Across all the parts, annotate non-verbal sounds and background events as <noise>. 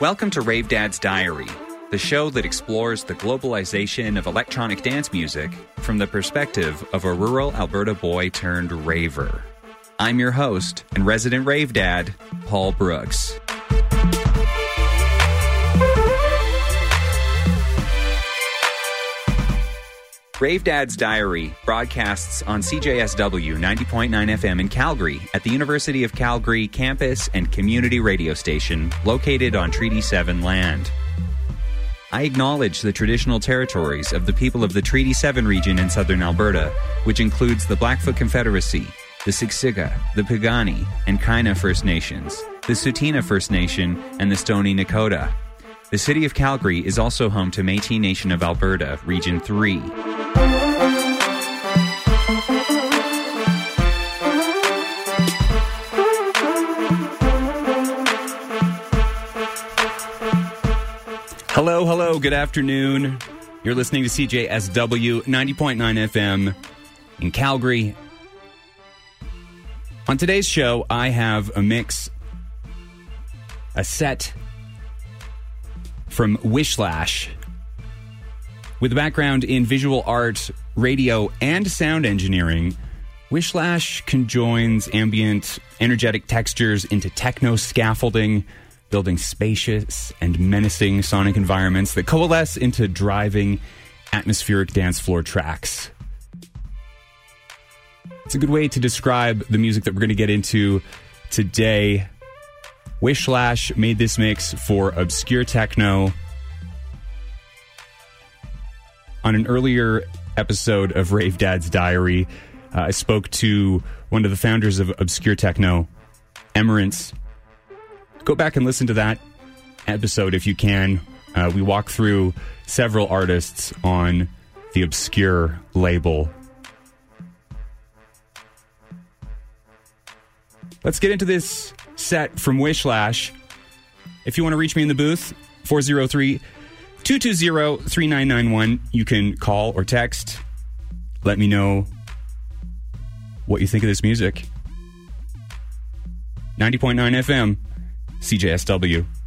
Welcome to Rave Dad's Diary, the show that explores the globalization of electronic dance music from the perspective of a rural Alberta boy turned raver. I'm your host and resident rave dad, Paul Brooks. Rave Dad's Diary broadcasts on CJSW 90.9 FM in Calgary at the University of Calgary campus and community radio station located on Treaty 7 land. I acknowledge the traditional territories of the people of the Treaty 7 region in southern Alberta, which includes the Blackfoot Confederacy, the Siksika, the Piikani, and Kainai First Nations, the Tsuut'ina First Nation, and the Stoney Nakoda. The city of Calgary is also home to Métis Nation of Alberta, Region 3. Good afternoon. You're listening to CJSW 90.9 FM in Calgary. On today's show, I have a mix, a set from Wishlash with a background in visual art, radio, and sound engineering. Wishlash conjoins ambient, energetic textures into techno scaffolding, building spacious and menacing sonic environments that coalesce into driving, atmospheric dance floor tracks. It's a good way to describe the music that we're going to get into today. Wishlash made this mix for Obscure Techno. On an earlier episode of Rave Dad's Diary, uh, I spoke to one of the founders of Obscure Techno, Emerence. Go back and listen to that episode if you can. Uh, we walk through several artists on the Obscure label. Let's get into this set from Wishlash. If you want to reach me in the booth, 403 220 3991, you can call or text. Let me know what you think of this music. 90.9 FM, CJSW.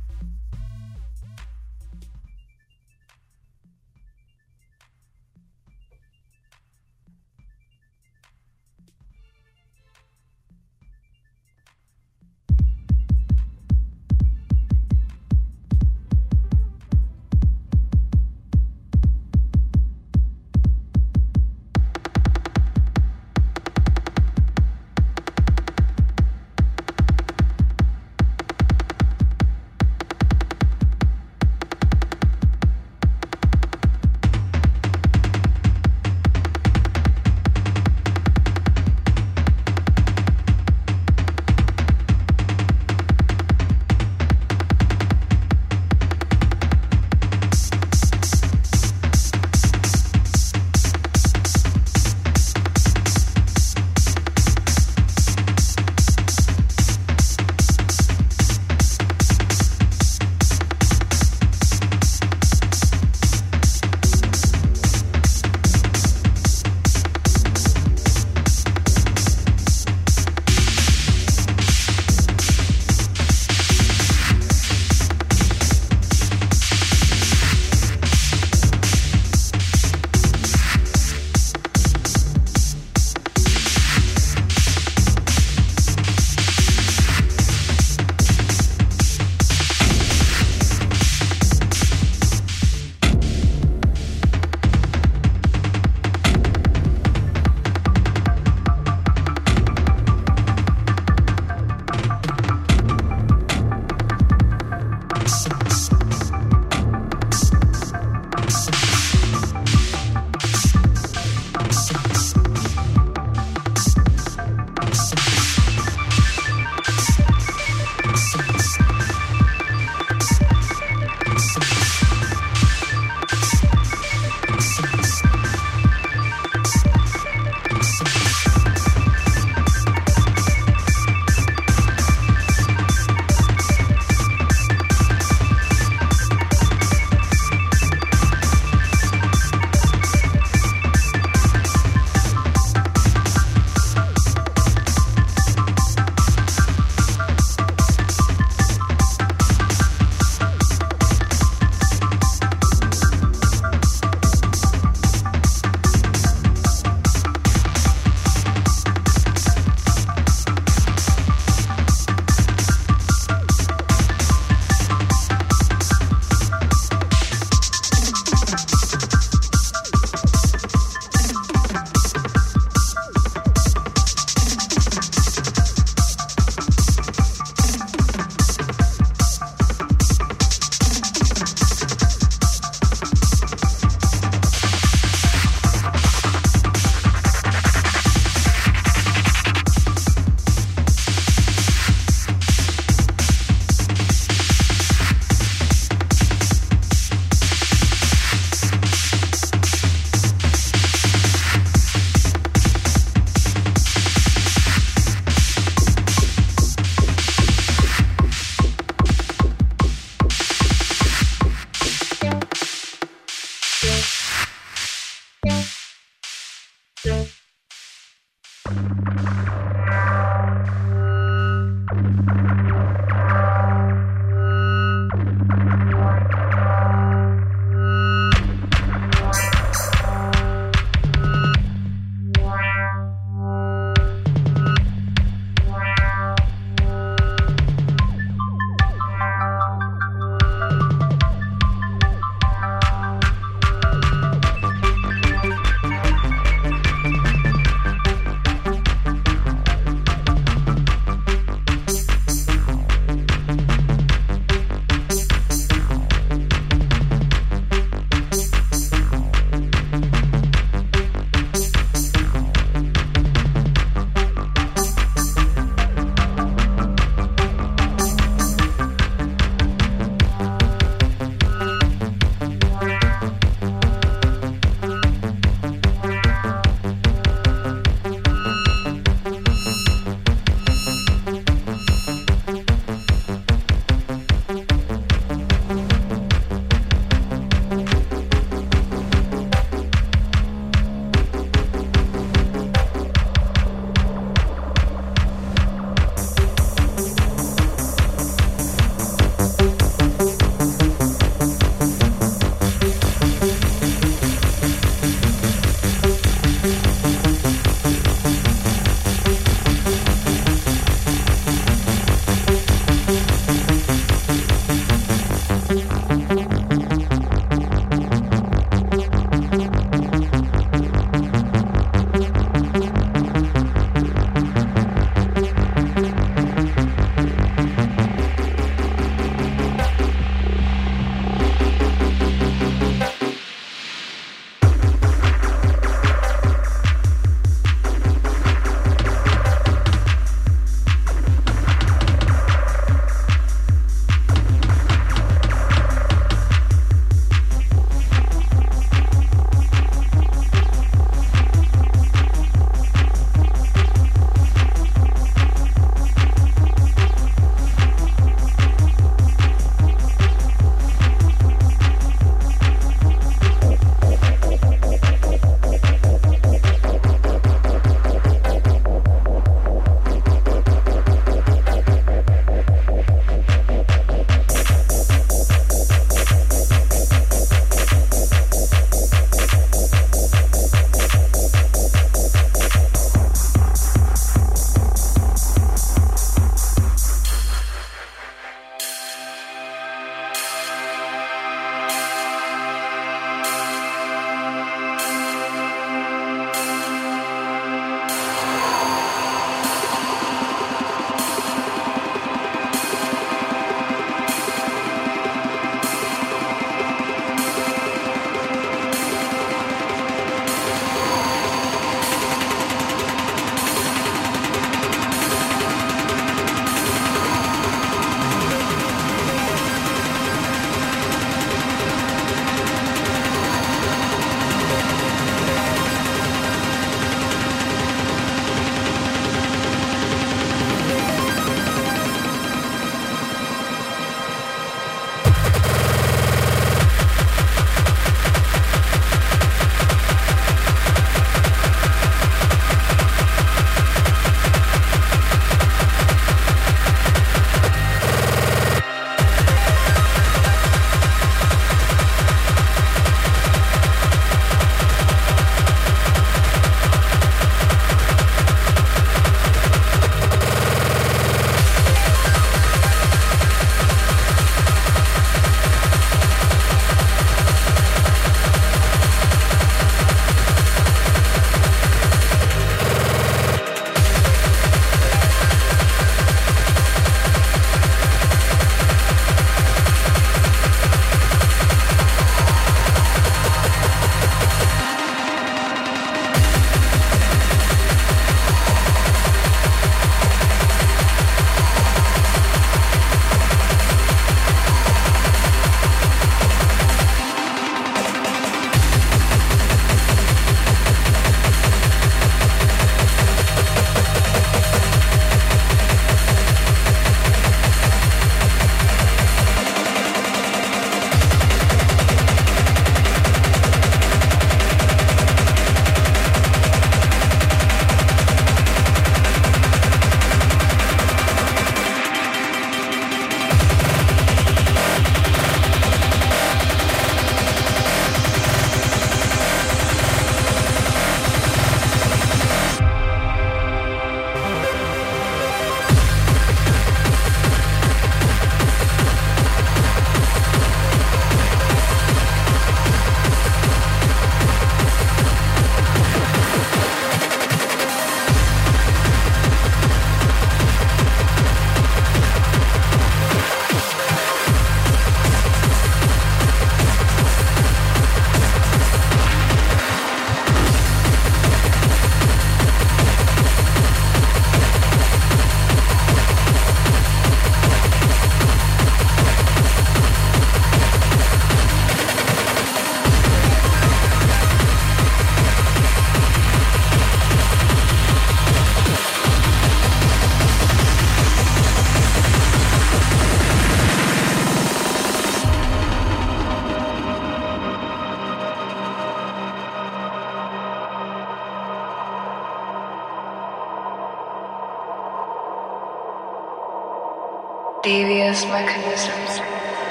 mechanism.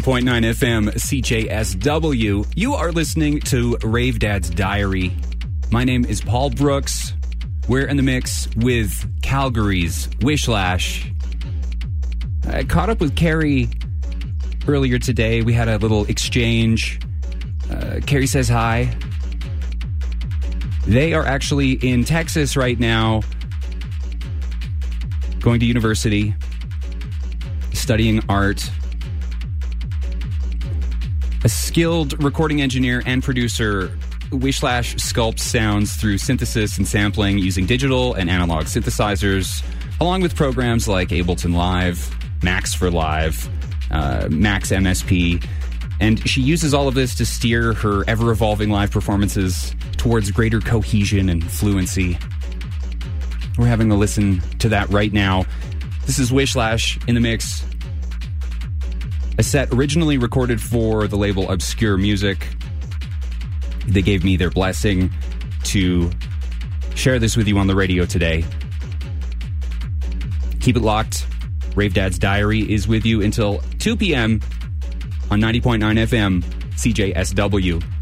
90.9 FM CJSW. You are listening to Rave Dad's Diary. My name is Paul Brooks. We're in the mix with Calgary's Wishlash. I caught up with Carrie earlier today. We had a little exchange. Uh, Carrie says hi. They are actually in Texas right now, going to university, studying art. A skilled recording engineer and producer Wishlash sculpts sounds through synthesis and sampling using digital and analog synthesizers, along with programs like Ableton Live, Max for Live, uh, Max MSP. And she uses all of this to steer her ever evolving live performances towards greater cohesion and fluency. We're having a listen to that right now. This is Wishlash in the mix. A set originally recorded for the label Obscure Music. They gave me their blessing to share this with you on the radio today. Keep it locked. Rave Dad's Diary is with you until 2 p.m. on 90.9 FM, CJSW.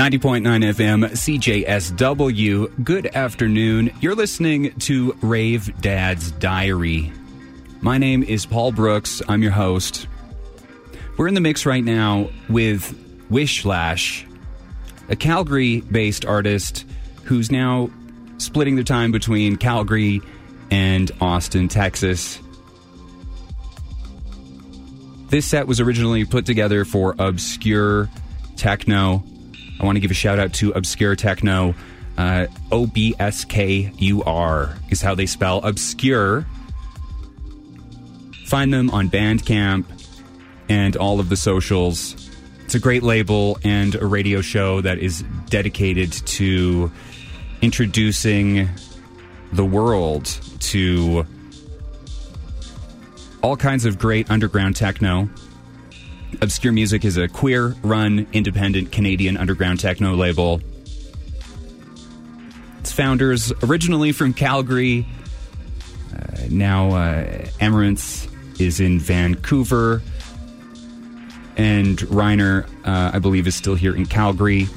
90.9 FM, CJSW. Good afternoon. You're listening to Rave Dad's Diary. My name is Paul Brooks. I'm your host. We're in the mix right now with Wishlash, a Calgary based artist who's now splitting their time between Calgary and Austin, Texas. This set was originally put together for Obskur Techno. I want to give a shout out to Obskur Techno. Uh, o B S K U R is how they spell Obscure. Find them on Bandcamp and all of the socials. It's a great label and a radio show that is dedicated to introducing the world to all kinds of great underground techno. Obskur Music is a queer run, independent Canadian underground techno label. Its founders, originally from Calgary, uh, now uh, is in Vancouver, and Reiner, uh, I believe, is still here in Calgary.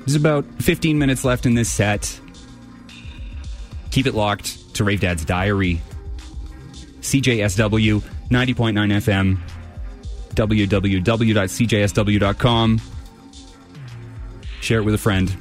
There's about 15 minutes left in this set. Keep it locked to Rave Dad's Diary. CJSW 90.9 FM, www.cjsw.com. Share it with a friend.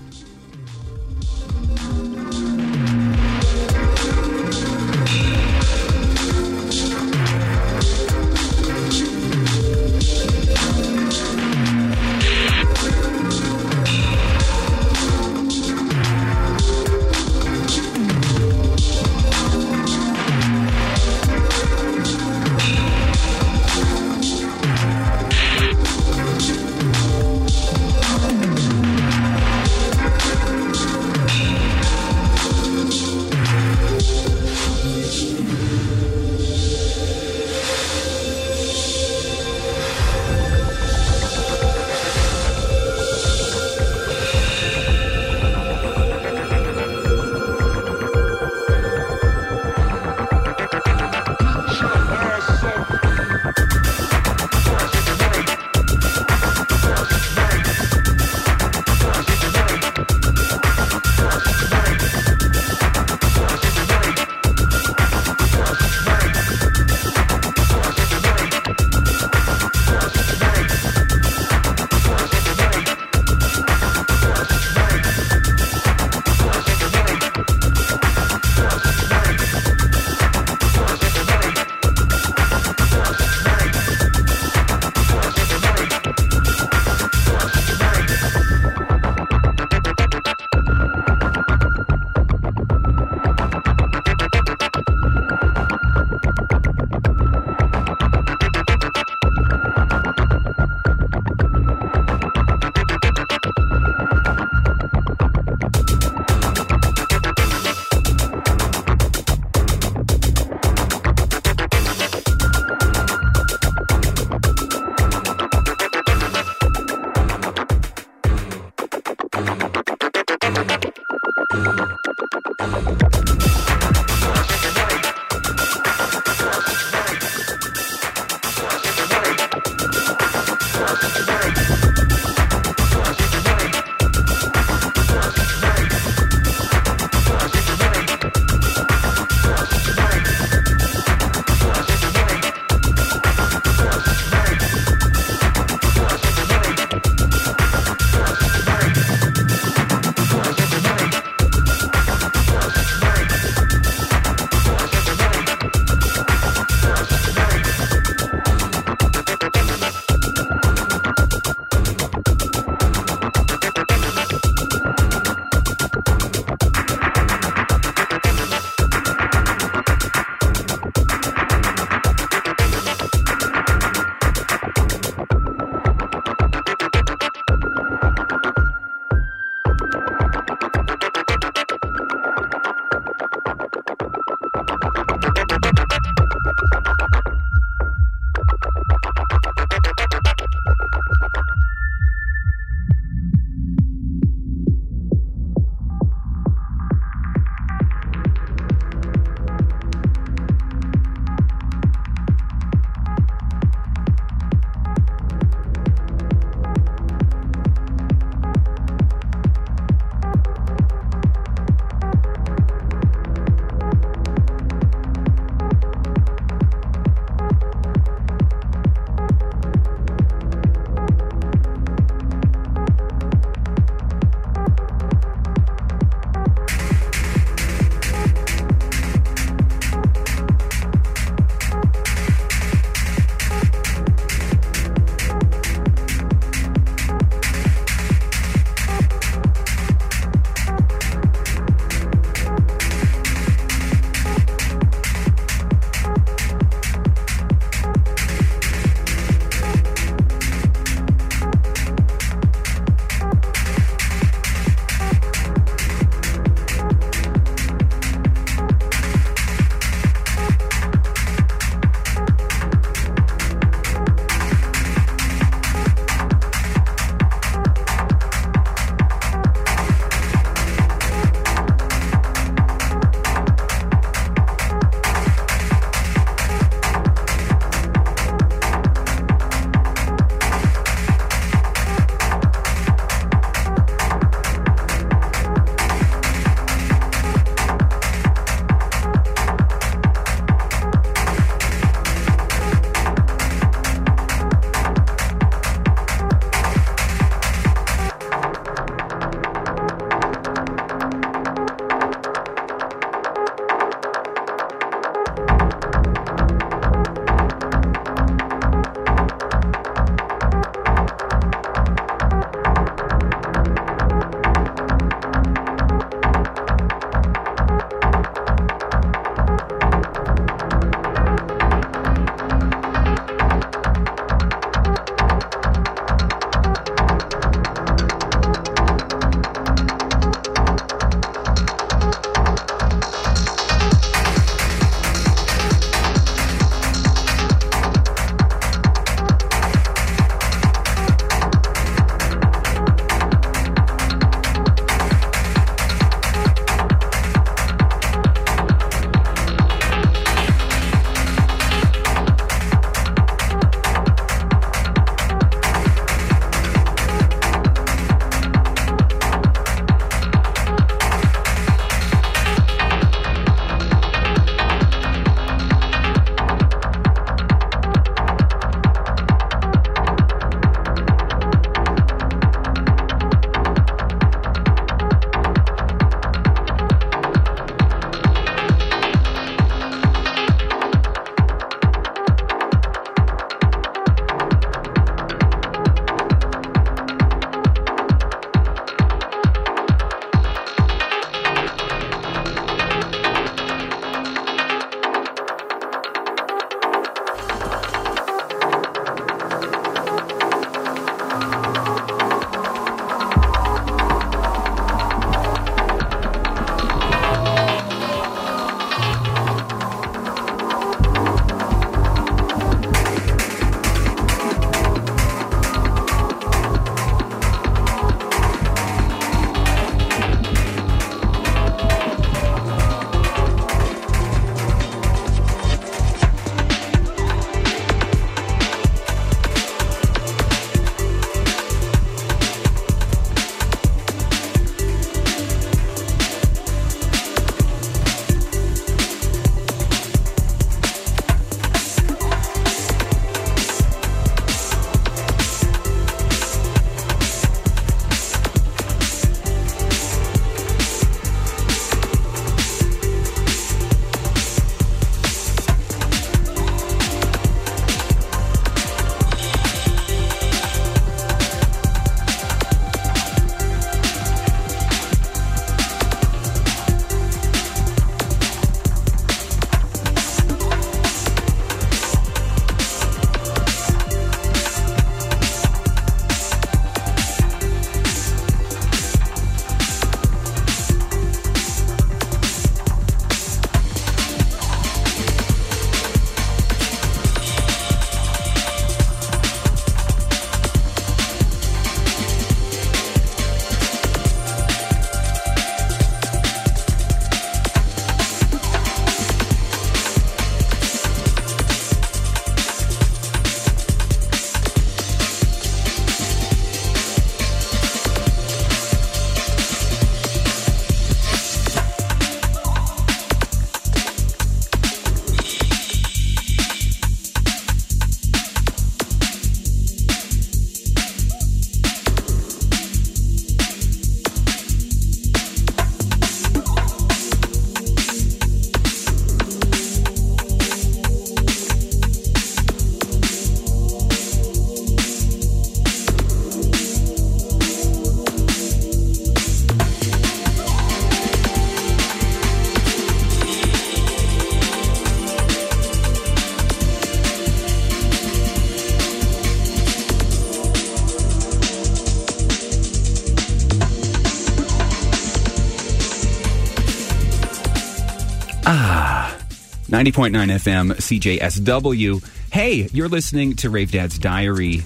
90.9 FM CJSW. Hey, you're listening to Rave Dad's Diary,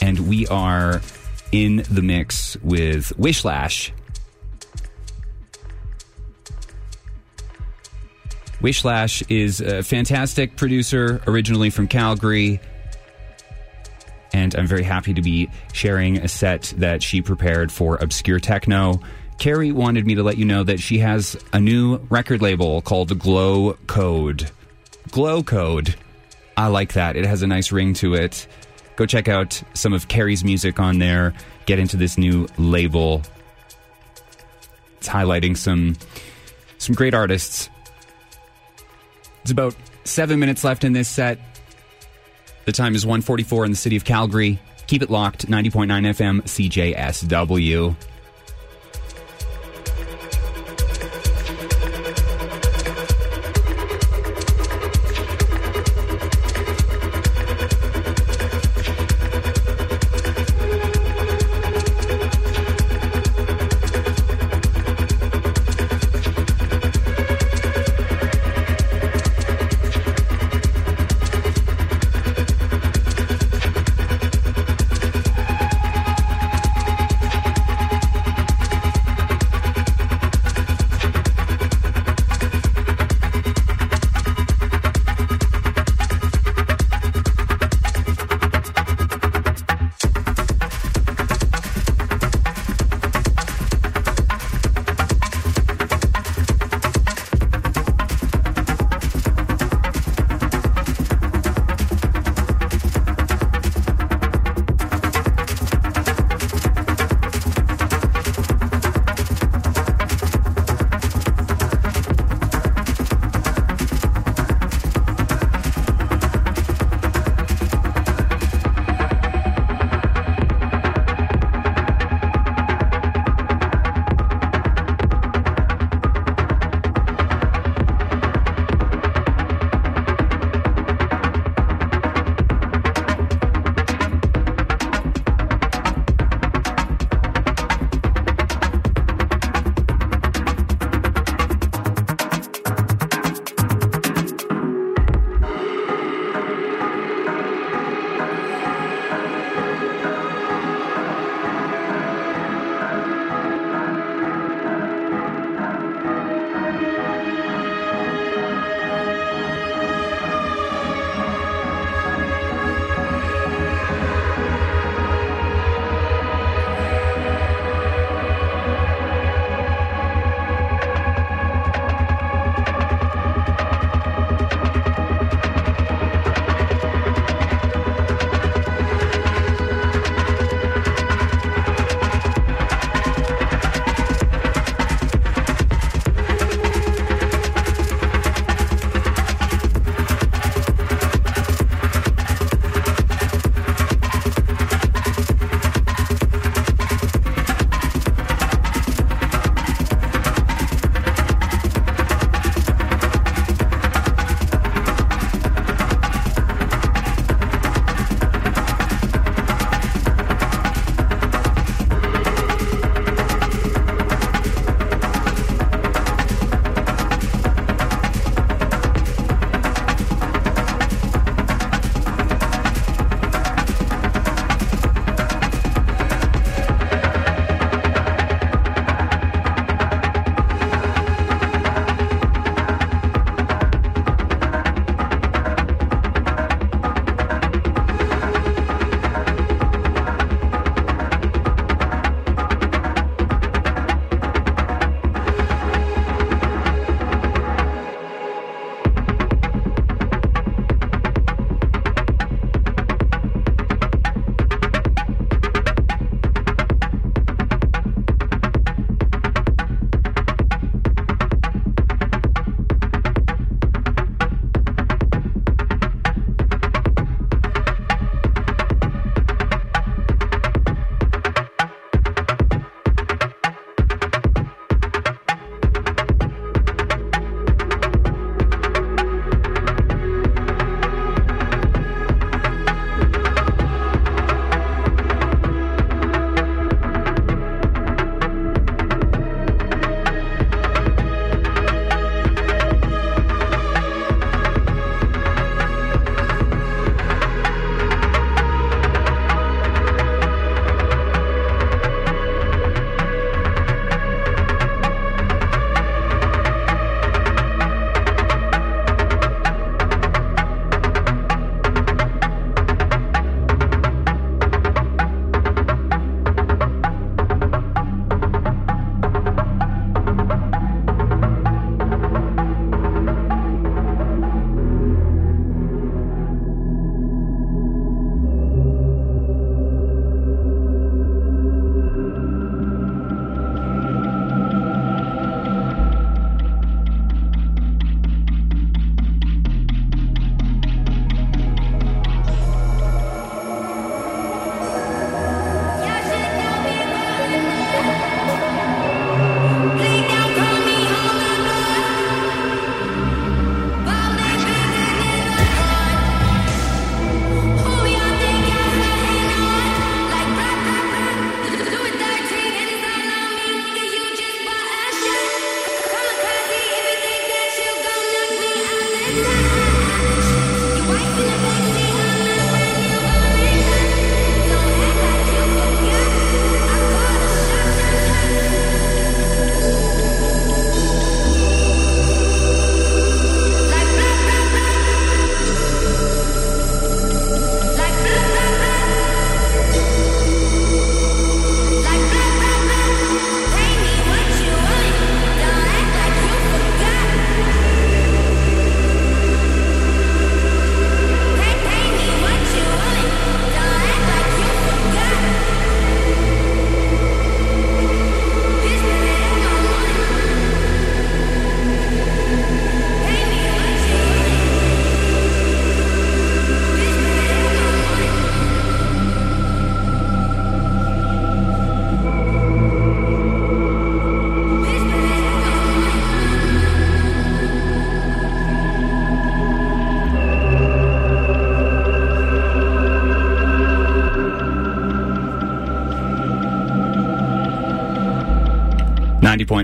and we are in the mix with Wishlash. Wishlash is a fantastic producer, originally from Calgary. And I'm very happy to be sharing a set that she prepared for Obskur Techno. Carrie wanted me to let you know that she has a new record label called Glow Code. Glow Code. I like that. It has a nice ring to it. Go check out some of Carrie's music on there. Get into this new label. It's highlighting some some great artists. It's about seven minutes left in this set. The time is 144 in the city of Calgary. Keep it locked, 90.9 FM CJSW.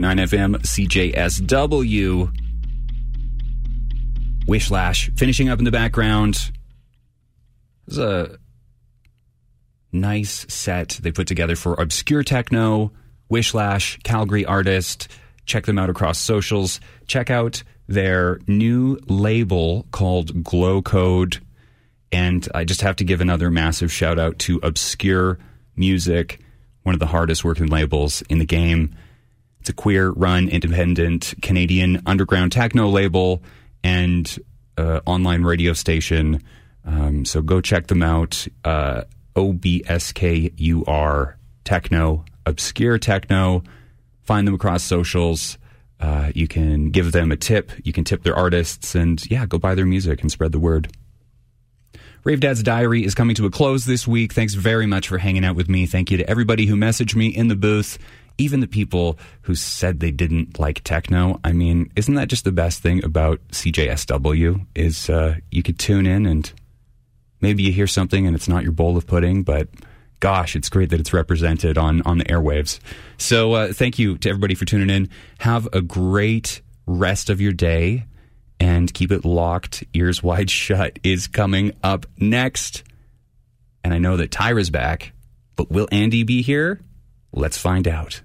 90.9 FM CJSW. Wishlash finishing up in the background. This is a nice set they put together for obskur techno. Wishlash, Calgary artist. Check them out across socials. Check out their new label called Glow Code. And I just have to give another massive shout out to Obskur Music, one of the hardest working labels in the game. It's a queer run, independent Canadian underground techno label and uh, online radio station. Um, so go check them out. Uh, OBSKUR Techno, Obscure Techno. Find them across socials. Uh, you can give them a tip. You can tip their artists, and yeah, go buy their music and spread the word. Rave Dad's Diary is coming to a close this week. Thanks very much for hanging out with me. Thank you to everybody who messaged me in the booth, even the people who said they didn't like techno. I mean, isn't that just the best thing about CJSW? Is uh, you could tune in and maybe you hear something and it's not your bowl of pudding, but gosh, it's great that it's represented on on the airwaves. So uh, thank you to everybody for tuning in. Have a great rest of your day and keep it locked. Ears wide <laughs> shut is coming up next. And I know that Tyra's back, but will Andy be here? Let's find out.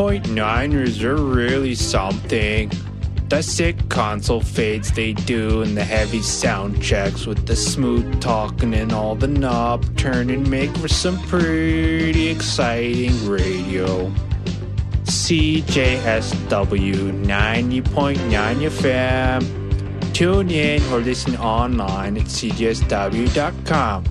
9.9ers are really something. The sick console fades they do, and the heavy sound checks with the smooth talking and all the knob turning make for some pretty exciting radio. CJSW 90.9 FM. Tune in or listen online at cjsw.com.